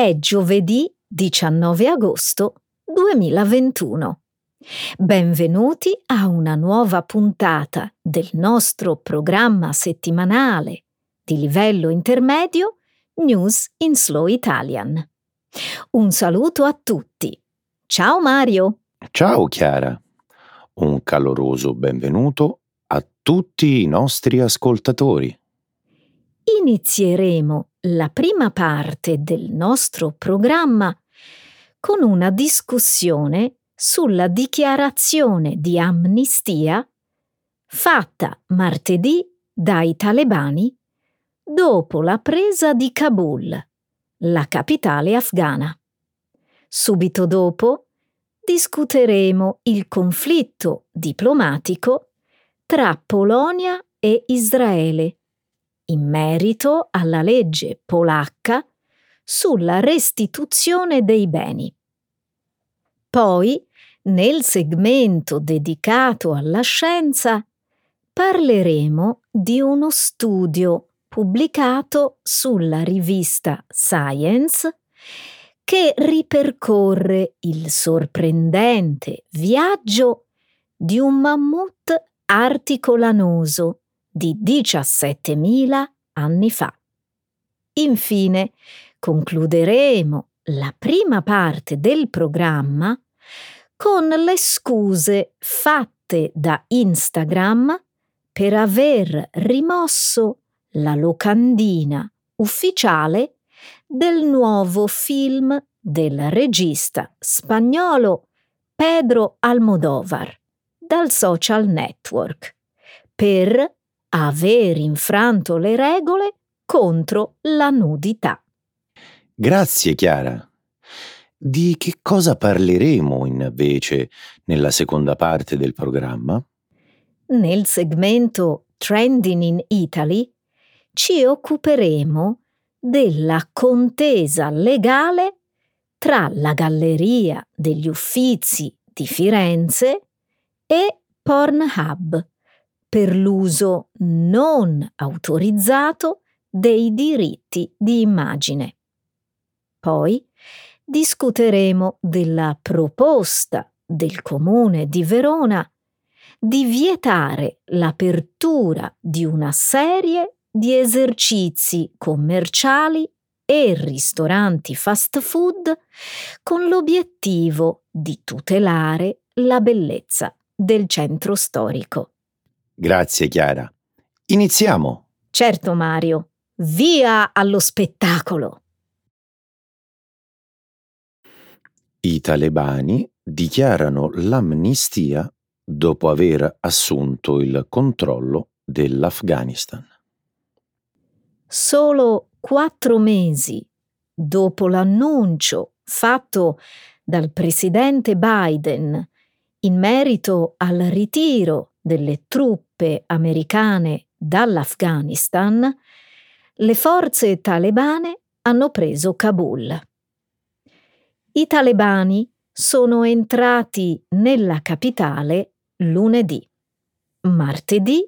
È giovedì 19 agosto 2021. Benvenuti a una nuova puntata del nostro programma settimanale di livello intermedio News in Slow Italian. Un saluto a tutti. Ciao Mario. Ciao Chiara. Un caloroso benvenuto a tutti i nostri ascoltatori. Inizieremo la prima parte del nostro programma con una discussione sulla dichiarazione di amnistia fatta martedì dai talebani dopo la presa di Kabul, la capitale afghana. Subito dopo discuteremo il conflitto diplomatico tra Polonia e Israele in merito alla legge polacca sulla restituzione dei beni. Poi, nel segmento dedicato alla scienza, parleremo di uno studio pubblicato sulla rivista Science che ripercorre il sorprendente viaggio di un mammut articolanoso di 17.000 anni fa. Infine, concluderemo la prima parte del programma con le scuse fatte da Instagram per aver rimosso la locandina ufficiale del nuovo film del regista spagnolo Pedro Almodovar dal social network per aver infranto le regole contro la nudità. Grazie Chiara. Di che cosa parleremo invece nella seconda parte del programma? Nel segmento Trending in Italy ci occuperemo della contesa legale tra la Galleria degli Uffizi di Firenze e Pornhub per l'uso non autorizzato dei diritti di immagine. Poi discuteremo della proposta del Comune di Verona di vietare l'apertura di una serie di esercizi commerciali e ristoranti fast food con l'obiettivo di tutelare la bellezza del centro storico. Grazie Chiara. Iniziamo. Certo Mario, via allo spettacolo. I talebani dichiarano l'amnistia dopo aver assunto il controllo dell'Afghanistan. Solo quattro mesi dopo l'annuncio fatto dal presidente Biden in merito al ritiro delle truppe americane dall'Afghanistan, le forze talebane hanno preso Kabul. I talebani sono entrati nella capitale lunedì. Martedì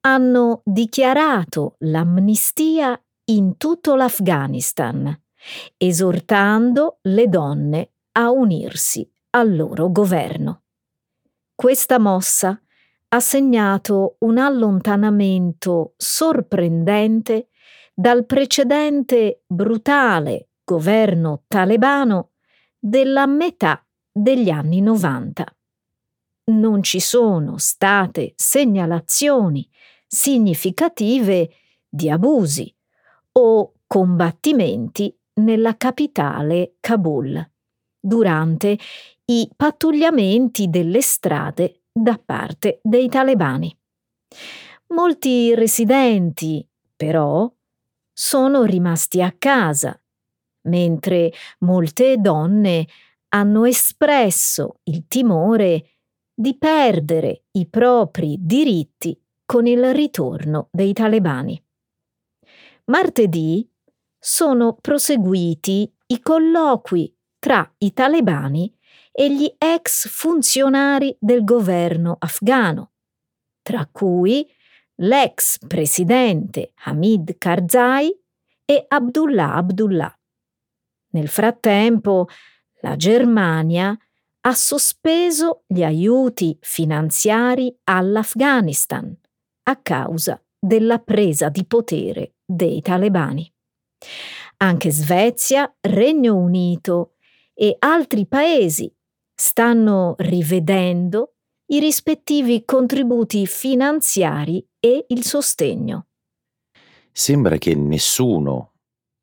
hanno dichiarato l'amnistia in tutto l'Afghanistan, esortando le donne a unirsi al loro governo. Questa mossa ha segnato un allontanamento sorprendente dal precedente brutale governo talebano della metà degli anni 90. Non ci sono state segnalazioni significative di abusi o combattimenti nella capitale Kabul durante i pattugliamenti delle strade da parte dei talebani. Molti residenti, però, sono rimasti a casa, mentre molte donne hanno espresso il timore di perdere i propri diritti con il ritorno dei talebani. Martedì sono proseguiti i colloqui tra i talebani e gli ex funzionari del governo afghano, tra cui l'ex presidente Hamid Karzai e Abdullah Abdullah. Nel frattempo, la Germania ha sospeso gli aiuti finanziari all'Afghanistan a causa della presa di potere dei talebani. Anche Svezia, Regno Unito e altri paesi stanno rivedendo i rispettivi contributi finanziari e il sostegno. Sembra che nessuno,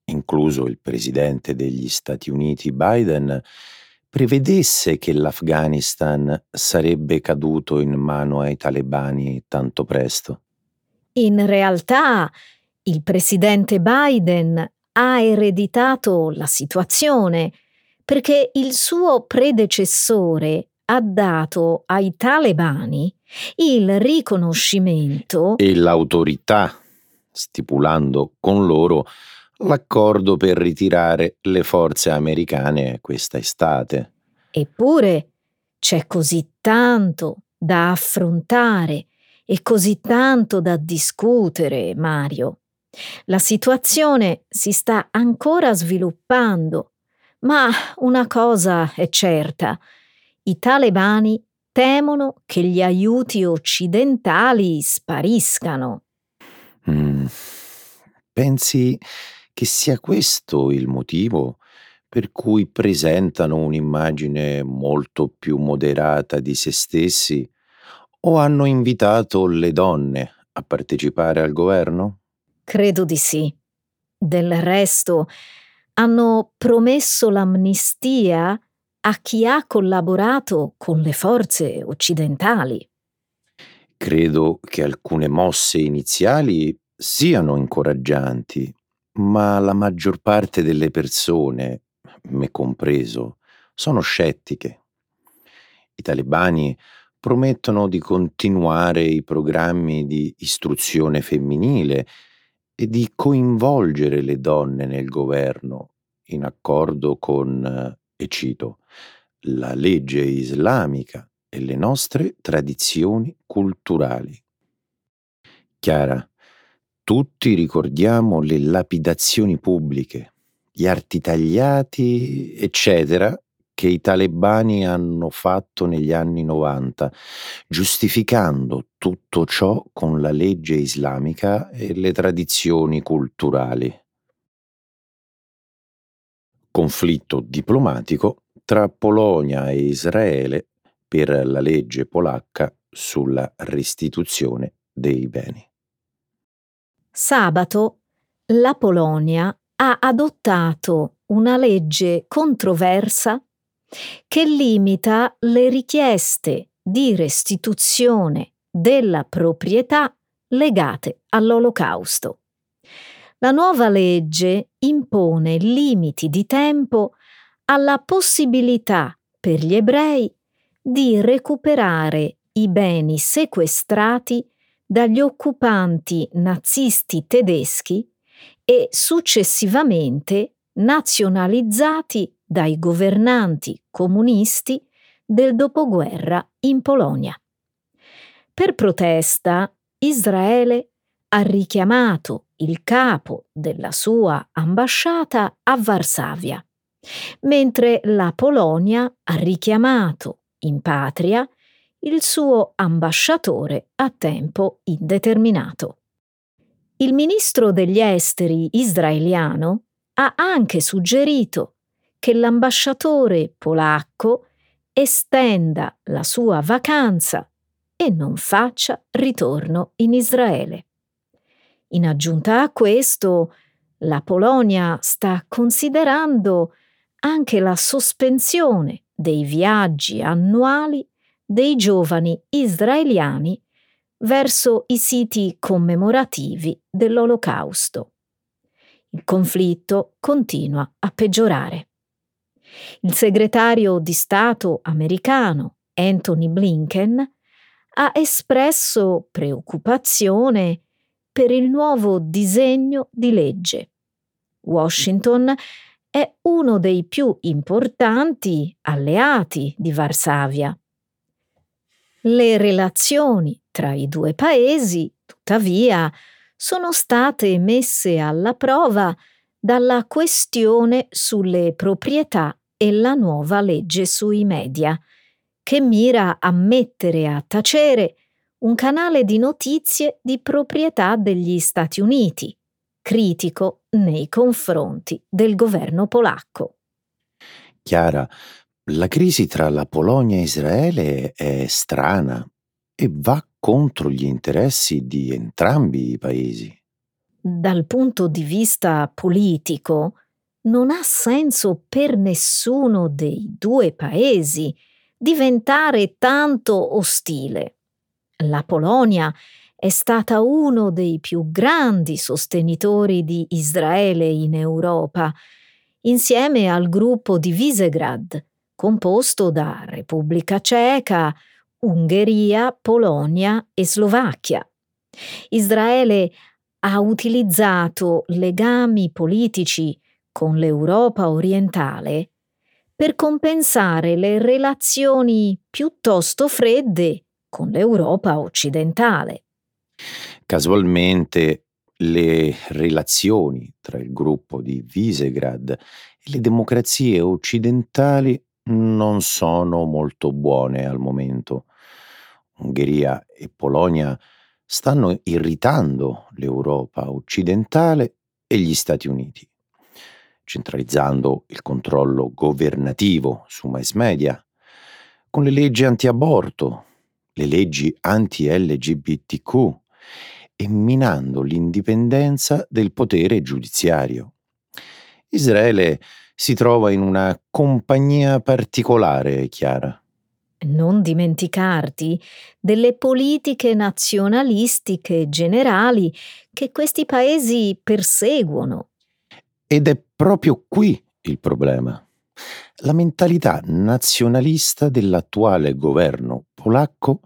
incluso il presidente degli Stati Uniti Biden, prevedesse che l'Afghanistan sarebbe caduto in mano ai talebani tanto presto. In realtà, il presidente Biden ha ereditato la situazione perché il suo predecessore ha dato ai talebani il riconoscimento e l'autorità, stipulando con loro l'accordo per ritirare le forze americane questa estate. Eppure c'è così tanto da affrontare e così tanto da discutere, Mario. La situazione si sta ancora sviluppando, ma una cosa è certa, i talebani temono che gli aiuti occidentali spariscano. Mm. Pensi che sia questo il motivo per cui presentano un'immagine molto più moderata di se stessi o hanno invitato le donne a partecipare al governo? Credo di sì. Del resto, hanno promesso l'amnistia a chi ha collaborato con le forze occidentali. Credo che alcune mosse iniziali siano incoraggianti, ma la maggior parte delle persone, me compreso, sono scettiche. I talebani promettono di continuare i programmi di istruzione femminile e di coinvolgere le donne nel governo in accordo con, e cito, la legge islamica e le nostre tradizioni culturali. Chiara, tutti ricordiamo le lapidazioni pubbliche, gli arti tagliati, eccetera, che i talebani hanno fatto negli anni 90, giustificando tutto ciò con la legge islamica e le tradizioni culturali. Conflitto diplomatico tra Polonia e Israele per la legge polacca sulla restituzione dei beni. Sabato la Polonia ha adottato una legge controversa che limita le richieste di restituzione della proprietà legate all'olocausto. La nuova legge impone limiti di tempo alla possibilità per gli ebrei di recuperare i beni sequestrati dagli occupanti nazisti tedeschi e successivamente nazionalizzati dai governanti comunisti del dopoguerra in Polonia. Per protesta, Israele ha richiamato il capo della sua ambasciata a Varsavia, mentre la Polonia ha richiamato in patria il suo ambasciatore a tempo indeterminato. Il ministro degli esteri israeliano ha anche suggerito che l'ambasciatore polacco estenda la sua vacanza e non faccia ritorno in Israele. In aggiunta a questo, la Polonia sta considerando anche la sospensione dei viaggi annuali dei giovani israeliani verso i siti commemorativi dell'Olocausto. Il conflitto continua a peggiorare. Il segretario di Stato americano Anthony Blinken ha espresso preoccupazione per il nuovo disegno di legge. Washington è uno dei più importanti alleati di Varsavia. Le relazioni tra i due paesi, tuttavia, sono state messe alla prova dalla questione sulle proprietà e la nuova legge sui media, che mira a mettere a tacere un canale di notizie di proprietà degli Stati Uniti, critico nei confronti del governo polacco. Chiara, la crisi tra la Polonia e Israele è strana e va contro gli interessi di entrambi i paesi. Dal punto di vista politico, non ha senso per nessuno dei due paesi diventare tanto ostile. La Polonia è stata uno dei più grandi sostenitori di Israele in Europa, insieme al gruppo di Visegrad, composto da Repubblica Ceca, Ungheria, Polonia e Slovacchia. Israele ha utilizzato legami politici con l'Europa orientale per compensare le relazioni piuttosto fredde con l'Europa occidentale. Casualmente le relazioni tra il gruppo di Visegrad e le democrazie occidentali non sono molto buone al momento. Ungheria e Polonia stanno irritando l'Europa occidentale e gli Stati Uniti, centralizzando il controllo governativo su mass media, con le leggi anti-aborto, le leggi anti-LGBTQ e minando l'indipendenza del potere giudiziario. Israele si trova in una compagnia particolare, Chiara. Non dimenticarti delle politiche nazionalistiche generali che questi paesi perseguono. Ed è proprio qui il problema. La mentalità nazionalista dell'attuale governo polacco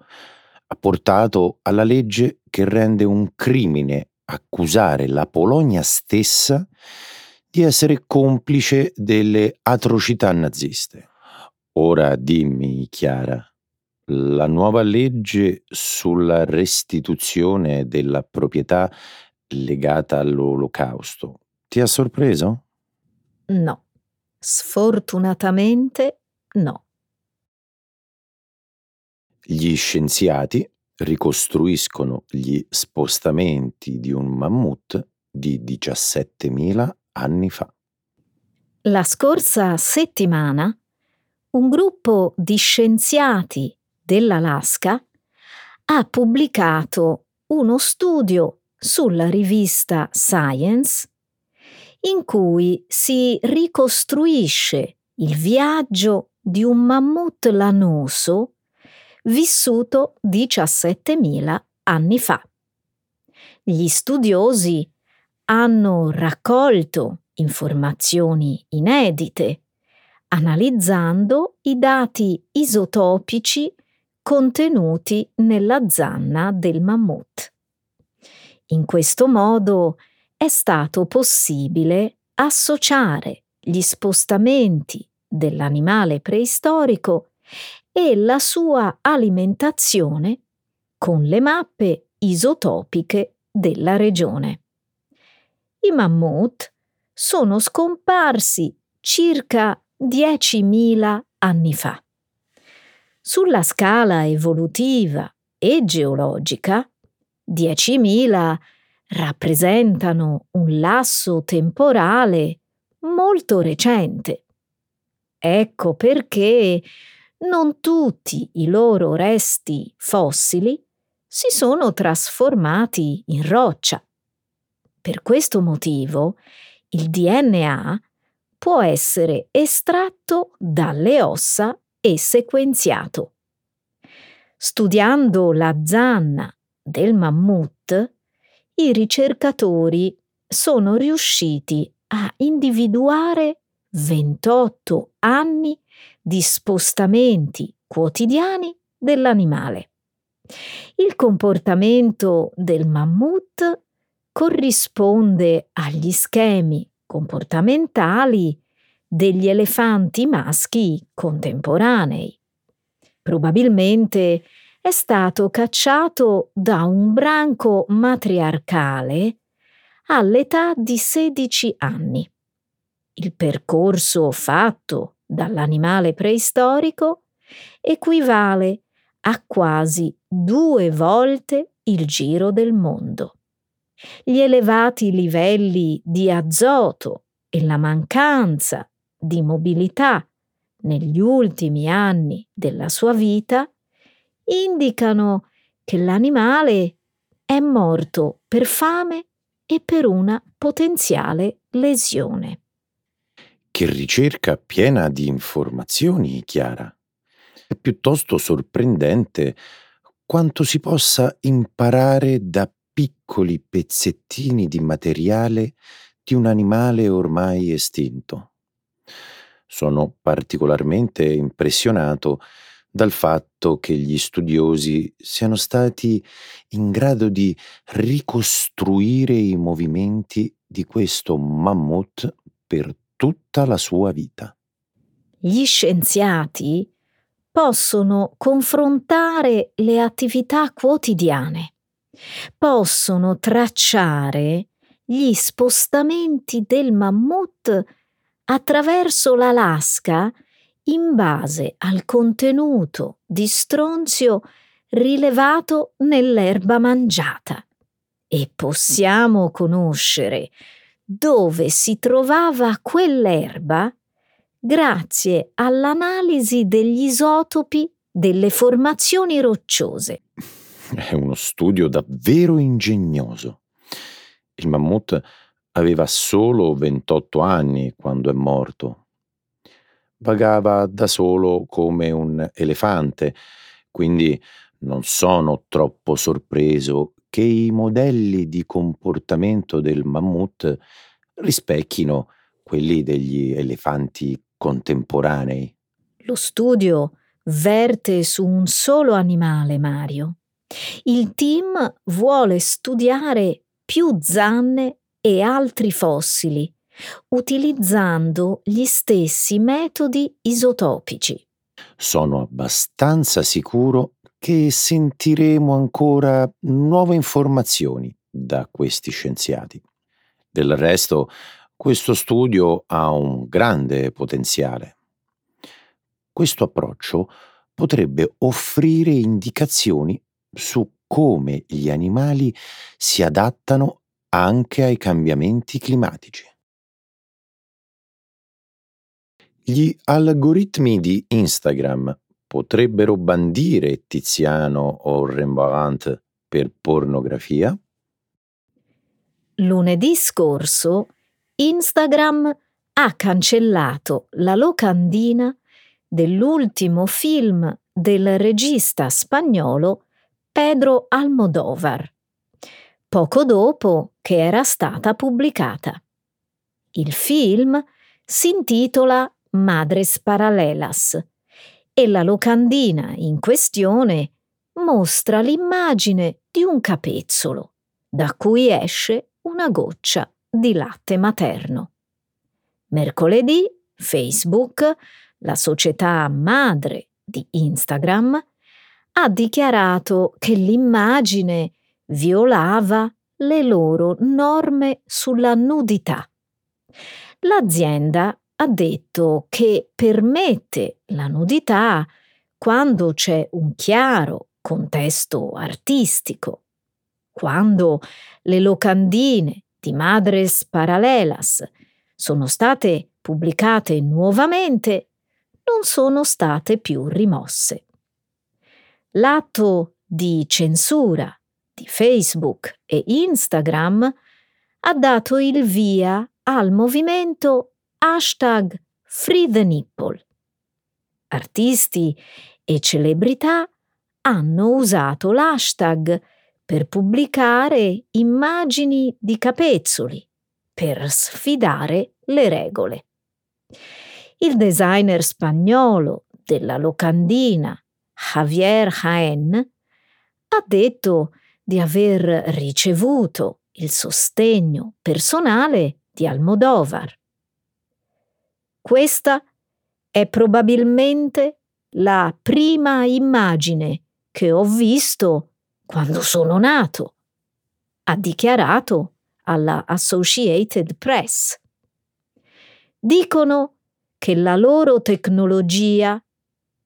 ha portato alla legge che rende un crimine accusare la Polonia stessa di essere complice delle atrocità naziste. Ora dimmi, Chiara, la nuova legge sulla restituzione della proprietà legata all'olocausto ti ha sorpreso? No, sfortunatamente no. Gli scienziati ricostruiscono gli spostamenti di un mammut di 17.000 anni fa. La scorsa settimana un gruppo di scienziati dell'Alaska ha pubblicato uno studio sulla rivista Science in cui si ricostruisce il viaggio di un mammut lanoso vissuto 17.000 anni fa. Gli studiosi hanno raccolto informazioni inedite, analizzando i dati isotopici contenuti nella zanna del mammut. In questo modo è stato possibile associare gli spostamenti dell'animale preistorico e la sua alimentazione con le mappe isotopiche della regione. I mammut sono scomparsi circa 10.000 anni fa. Sulla scala evolutiva e geologica, 10.000 rappresentano un lasso temporale molto recente. Ecco perché non tutti i loro resti fossili si sono trasformati in roccia. Per questo motivo il DNA può essere estratto dalle ossa e sequenziato. Studiando la zanna del mammut, i ricercatori sono riusciti a individuare 28 anni di spostamenti quotidiani dell'animale. Il comportamento del mammut corrisponde agli schemi comportamentali degli elefanti maschi contemporanei. Probabilmente è stato cacciato da un branco matriarcale all'età di 16 anni. Il percorso fatto dall'animale preistorico equivale a quasi due volte il giro del mondo. Gli elevati livelli di azoto e la mancanza di mobilità negli ultimi anni della sua vita indicano che l'animale è morto per fame e per una potenziale lesione. Che ricerca piena di informazioni, Chiara. È piuttosto sorprendente quanto si possa imparare da piccoli pezzettini di materiale di un animale ormai estinto. Sono particolarmente impressionato dal fatto che gli studiosi siano stati in grado di ricostruire i movimenti di questo mammut per tutta la sua vita. Gli scienziati possono confrontare le attività quotidiane, possono tracciare gli spostamenti del mammut attraverso la lasca in base al contenuto di stronzio rilevato nell'erba mangiata e possiamo conoscere dove si trovava quell'erba grazie all'analisi degli isotopi delle formazioni rocciose. È uno studio davvero ingegnoso. Il mammut aveva solo 28 anni quando è morto. Vagava da solo come un elefante, quindi non sono troppo sorpreso che i modelli di comportamento del mammut rispecchino quelli degli elefanti contemporanei. Lo studio verte su un solo animale, Mario. Il team vuole studiare più zanne e altri fossili, utilizzando gli stessi metodi isotopici. Sono abbastanza sicuro che sentiremo ancora nuove informazioni da questi scienziati. Del resto, questo studio ha un grande potenziale. Questo approccio potrebbe offrire indicazioni su come gli animali si adattano anche ai cambiamenti climatici. Gli algoritmi di Instagram potrebbero bandire Tiziano o Rembrandt per pornografia? Lunedì scorso Instagram ha cancellato la locandina dell'ultimo film del regista spagnolo Pedro Almodovar, poco dopo che era stata pubblicata. Il film si intitola Madres Paralelas e la locandina in questione mostra l'immagine di un capezzolo da cui esce una goccia di latte materno. Mercoledì Facebook, la società madre di Instagram, ha dichiarato che l'immagine violava le loro norme sulla nudità. L'azienda ha detto che permette la nudità quando c'è un chiaro contesto artistico, quando le locandine di Madres Paralelas sono state pubblicate nuovamente, non sono state più rimosse. L'atto di censura di Facebook e Instagram ha dato il via al movimento hashtag Free the Nipple. Artisti e celebrità hanno usato l'hashtag per pubblicare immagini di capezzoli, per sfidare le regole. Il designer spagnolo della locandina Javier Jaén, ha detto di aver ricevuto il sostegno personale di Almodovar. Questa è probabilmente la prima immagine che ho visto quando sono nato, ha dichiarato alla Associated Press. Dicono che la loro tecnologia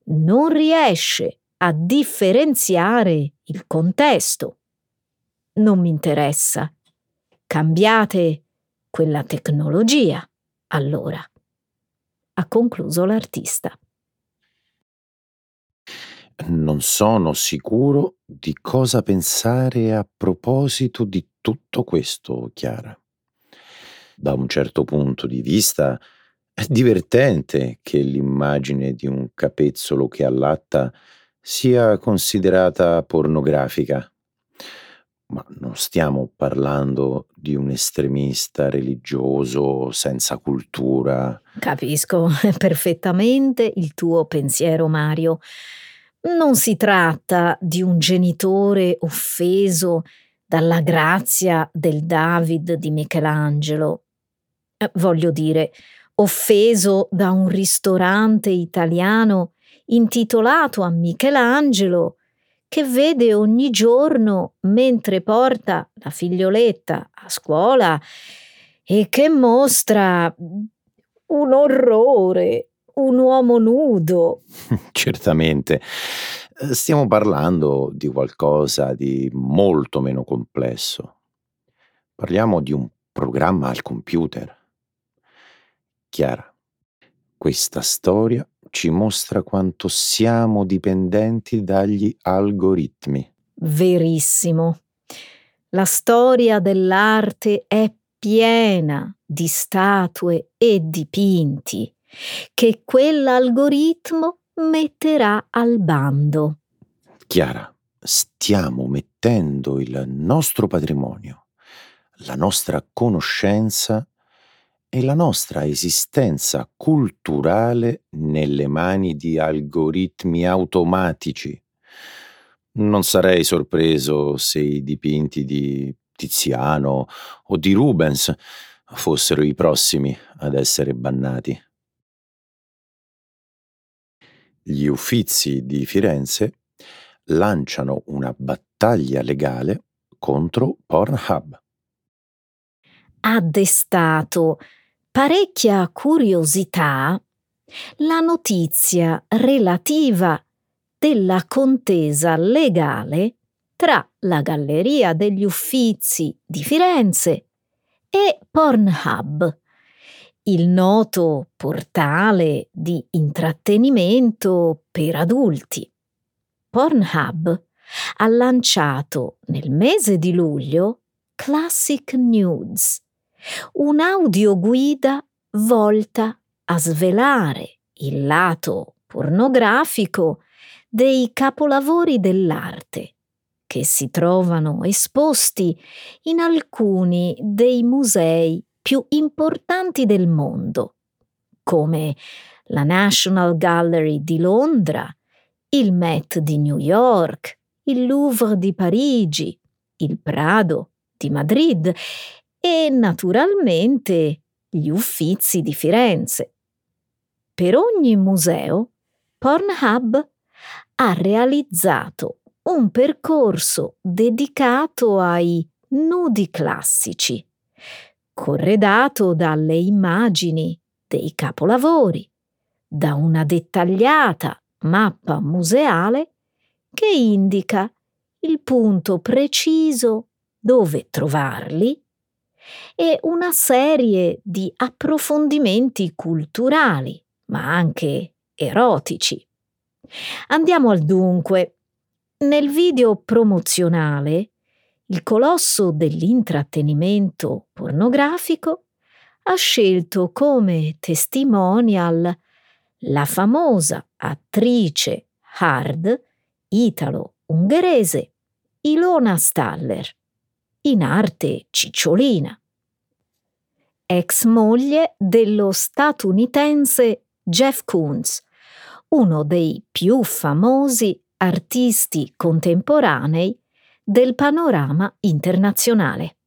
non riesce a differenziare il contesto. Non mi interessa. Cambiate quella tecnologia, allora. Ha concluso l'artista. Non sono sicuro di cosa pensare a proposito di tutto questo, Chiara. Da un certo punto di vista è divertente che l'immagine di un capezzolo che allatta sia considerata pornografica. Ma non stiamo parlando di un estremista religioso senza cultura. Capisco perfettamente il tuo pensiero, Mario. Non si tratta di un genitore offeso dalla grazia del David di Michelangelo. Eh, voglio dire, offeso da un ristorante italiano intitolato a Michelangelo che vede ogni giorno mentre porta la figlioletta a scuola e che mostra un orrore, un uomo nudo. Certamente. Eh, stiamo parlando di qualcosa di molto meno complesso. Parliamo di un programma al computer. Chiara, questa storia ci mostra quanto siamo dipendenti dagli algoritmi. Verissimo. La storia dell'arte è piena di statue e dipinti che quell'algoritmo metterà al bando. Chiara, stiamo mettendo il nostro patrimonio, la nostra conoscenza e la nostra esistenza culturale nelle mani di algoritmi automatici. Non sarei sorpreso se i dipinti di Tiziano o di Rubens fossero i prossimi ad essere bannati. Gli Uffizi di Firenze lanciano una battaglia legale contro Pornhub. Ha destato parecchia curiosità la notizia relativa della contesa legale tra la Galleria degli Uffizi di Firenze e Pornhub, il noto portale di intrattenimento per adulti. Pornhub ha lanciato nel mese di luglio Classic Nudes, un'audioguida volta a svelare il lato pornografico dei capolavori dell'arte che si trovano esposti in alcuni dei musei più importanti del mondo, come la National Gallery di Londra, il Met di New York, il Louvre di Parigi, il Prado di Madrid e naturalmente gli Uffizi di Firenze. Per ogni museo, Pornhub ha realizzato un percorso dedicato ai nudi classici, corredato dalle immagini dei capolavori, da una dettagliata mappa museale che indica il punto preciso dove trovarli e una serie di approfondimenti culturali, ma anche erotici. Andiamo al dunque. Nel video promozionale, il colosso dell'intrattenimento pornografico ha scelto come testimonial la famosa attrice hard italo-ungherese Ilona Staller in arte cicciolina. Ex moglie dello statunitense Jeff Koons, uno dei più famosi artisti contemporanei del panorama internazionale.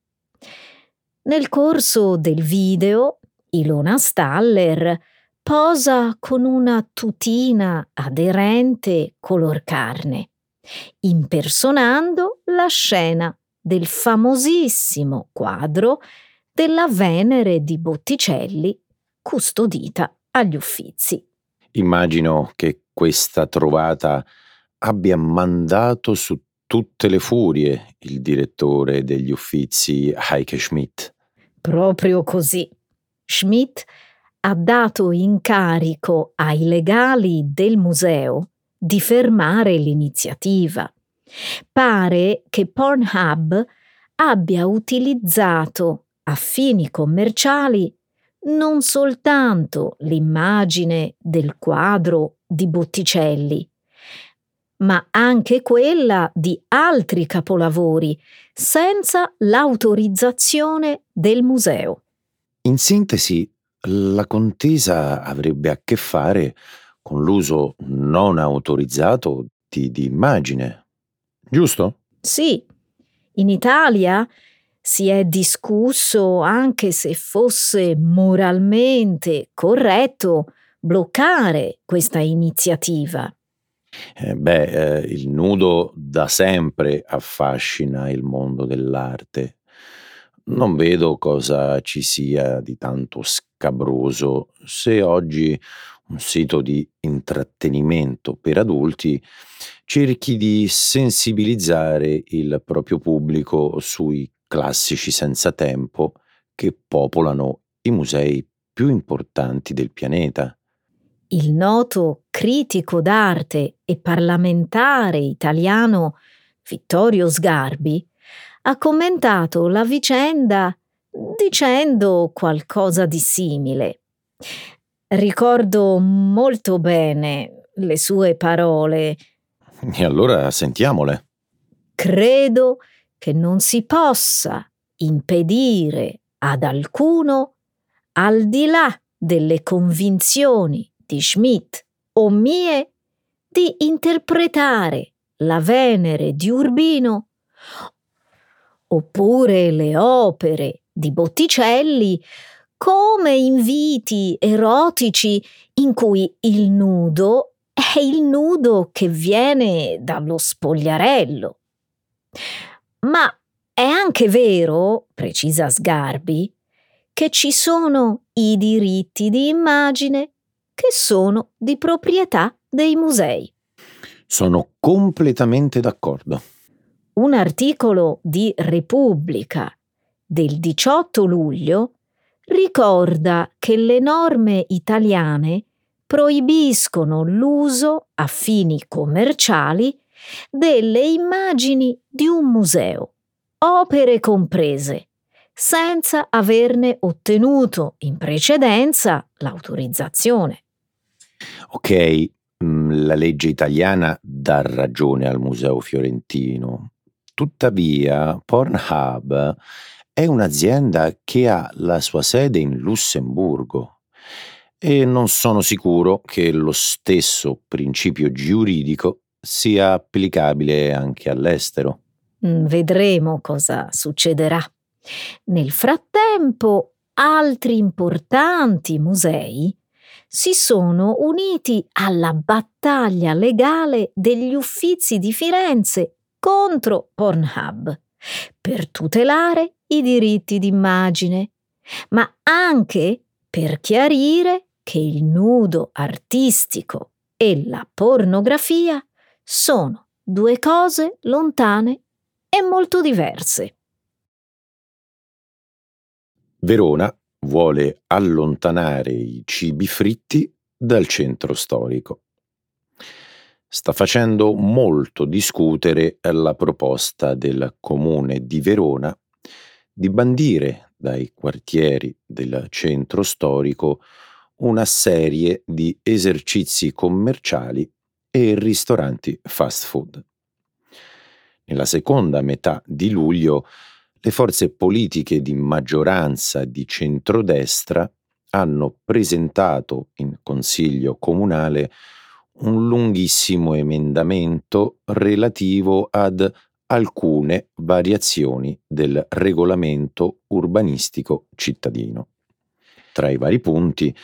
Nel corso del video, Ilona Staller posa con una tutina aderente color carne, impersonando la scena del famosissimo quadro della Venere di Botticelli custodita agli Uffizi. Immagino che questa trovata abbia mandato su tutte le furie il direttore degli Uffizi Heike Schmidt. Proprio così. Schmidt ha dato incarico ai legali del museo di fermare l'iniziativa. Pare che Pornhub abbia utilizzato a fini commerciali non soltanto l'immagine del quadro di Botticelli, ma anche quella di altri capolavori, senza l'autorizzazione del museo. In sintesi, la contesa avrebbe a che fare con l'uso non autorizzato di, di immagine, giusto? Sì, in Italia si è discusso anche se fosse moralmente corretto bloccare questa iniziativa. Eh, beh, eh, il nudo da sempre affascina il mondo dell'arte. Non vedo cosa ci sia di tanto scabroso se oggi un sito di intrattenimento per adulti cerchi di sensibilizzare il proprio pubblico sui classici senza tempo che popolano i musei più importanti del pianeta. Il noto critico d'arte e parlamentare italiano Vittorio Sgarbi ha commentato la vicenda dicendo qualcosa di simile. Ricordo molto bene le sue parole. E allora sentiamole. Credo che non si possa impedire ad alcuno, al di là delle convinzioni di Schmidt o mie, di interpretare la Venere di Urbino oppure le opere di Botticelli come inviti erotici in cui il nudo è il nudo che viene dallo spogliarello. Ma è anche vero, precisa Sgarbi, che ci sono i diritti di immagine che sono di proprietà dei musei. Sono completamente d'accordo. Un articolo di Repubblica del 18 luglio ricorda che le norme italiane proibiscono l'uso a fini commerciali delle immagini di un museo, opere comprese, senza averne ottenuto in precedenza l'autorizzazione. Ok, mm, la legge italiana dà ragione al Museo Fiorentino. Tuttavia, Pornhub è un'azienda che ha la sua sede in Lussemburgo e non sono sicuro che lo stesso principio giuridico sia applicabile anche all'estero. Mm, vedremo cosa succederà. Nel frattempo, altri importanti musei si sono uniti alla battaglia legale degli Uffizi di Firenze contro Pornhub per tutelare i diritti d'immagine, ma anche per chiarire che il nudo artistico e la pornografia sono due cose lontane e molto diverse. Verona vuole allontanare i cibi fritti dal centro storico. Sta facendo molto discutere la proposta del comune di Verona di bandire dai quartieri del centro storico una serie di esercizi commerciali e ristoranti fast food. Nella seconda metà di luglio le forze politiche di maggioranza di centrodestra hanno presentato in Consiglio comunale un lunghissimo emendamento relativo ad alcune variazioni del regolamento urbanistico cittadino. Tra i vari punti,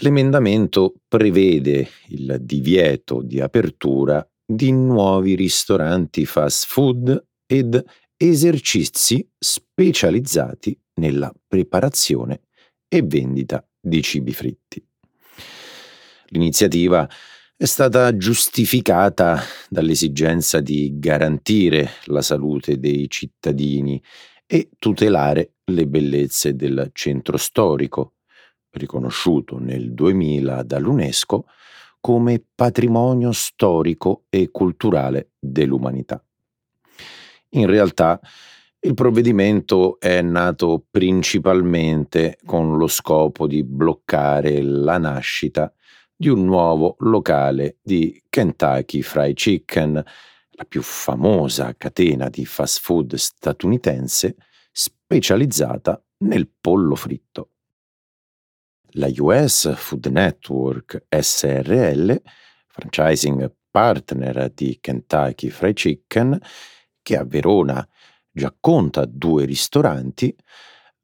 l'emendamento prevede il divieto di apertura di nuovi ristoranti fast food ed esercizi specializzati nella preparazione e vendita di cibi fritti. L'iniziativa è stata giustificata dall'esigenza di garantire la salute dei cittadini e tutelare le bellezze del centro storico, riconosciuto nel 2000 dall'UNESCO come patrimonio storico e culturale dell'umanità. In realtà il provvedimento è nato principalmente con lo scopo di bloccare la nascita di un nuovo locale di Kentucky Fried Chicken, la più famosa catena di fast food statunitense specializzata nel pollo fritto. La US Food Network SRL, franchising partner di Kentucky Fried Chicken, che a Verona già conta due ristoranti,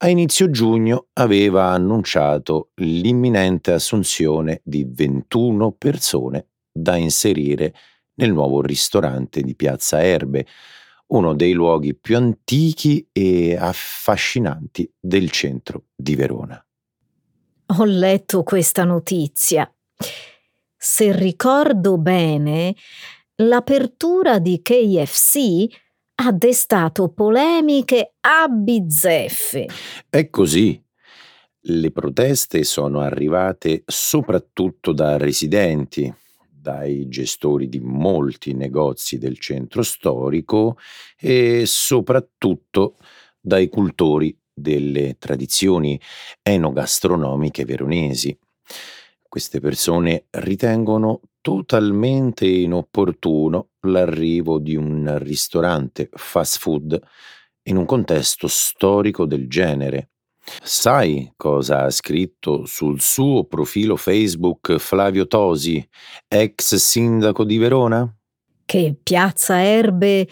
a inizio giugno aveva annunciato l'imminente assunzione di 21 persone da inserire nel nuovo ristorante di Piazza Erbe, uno dei luoghi più antichi e affascinanti del centro di Verona. Ho letto questa notizia. Se ricordo bene, l'apertura di KFC ha destato polemiche a bizzeffe. È così. Le proteste sono arrivate soprattutto da residenti, dai gestori di molti negozi del centro storico e soprattutto dai cultori delle tradizioni enogastronomiche veronesi. Queste persone ritengono totalmente inopportuno l'arrivo di un ristorante fast food in un contesto storico del genere. Sai cosa ha scritto sul suo profilo Facebook Flavio Tosi, ex sindaco di Verona? Che Piazza Erbe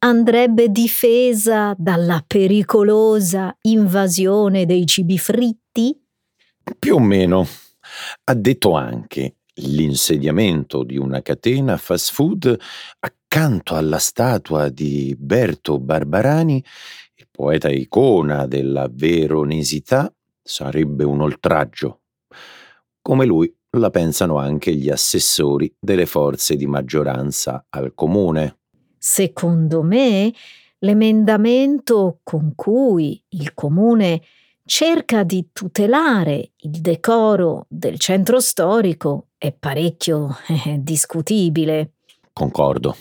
andrebbe difesa dalla pericolosa invasione dei cibi fritti? Più o meno. Ha detto anche l'insediamento di una catena fast food accanto alla statua di Berto Barbarani, il poeta icona della veronesità, sarebbe un oltraggio. Come lui la pensano anche gli assessori delle forze di maggioranza al comune. Secondo me, l'emendamento con cui il comune cerca di tutelare il decoro del centro storico è parecchio eh, discutibile. Concordo.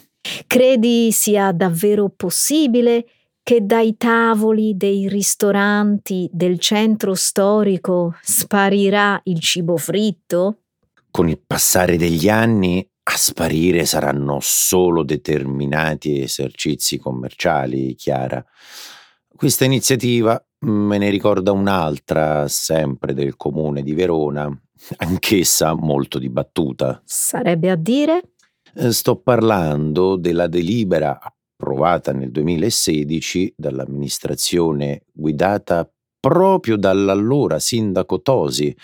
Credi sia davvero possibile che dai tavoli dei ristoranti del centro storico sparirà il cibo fritto? Con il passare degli anni a sparire saranno solo determinati esercizi commerciali, Chiara. Questa iniziativa me ne ricorda un'altra, sempre del comune di Verona, anch'essa molto dibattuta. Sarebbe a dire? Eh, sto parlando della delibera approvata nel 2016 dall'amministrazione guidata proprio dall'allora sindaco Tosi.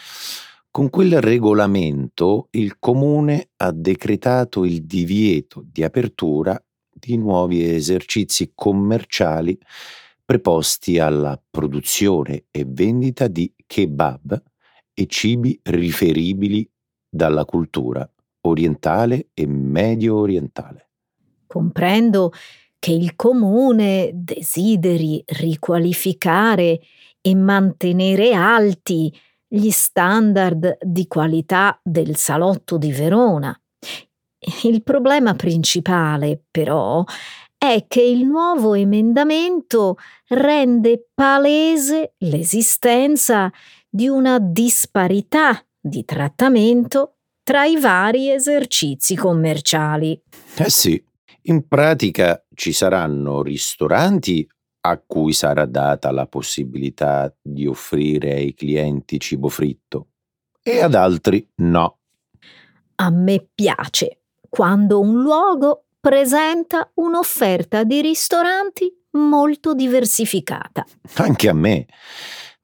Con quel regolamento il comune ha decretato il divieto di apertura di nuovi esercizi commerciali preposti alla produzione e vendita di kebab e cibi riferibili dalla cultura orientale e medio orientale. Comprendo che il comune desideri riqualificare e mantenere alti gli standard di qualità del salotto di Verona. Il problema principale, però, è che il nuovo emendamento rende palese l'esistenza di una disparità di trattamento tra i vari esercizi commerciali. Eh sì, in pratica ci saranno ristoranti a cui sarà data la possibilità di offrire ai clienti cibo fritto e ad altri no. A me piace quando un luogo presenta un'offerta di ristoranti molto diversificata. Anche a me,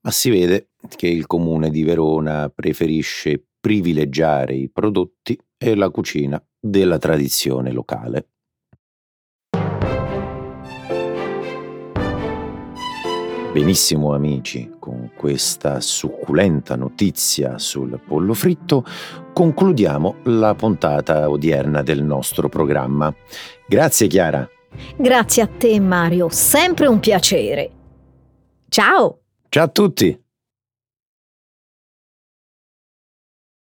ma si vede che il comune di Verona preferisce privilegiare i prodotti e la cucina della tradizione locale. Benissimo amici, con questa succulenta notizia sul pollo fritto concludiamo la puntata odierna del nostro programma. Grazie Chiara. Grazie a te Mario, sempre un piacere. Ciao! Ciao a tutti!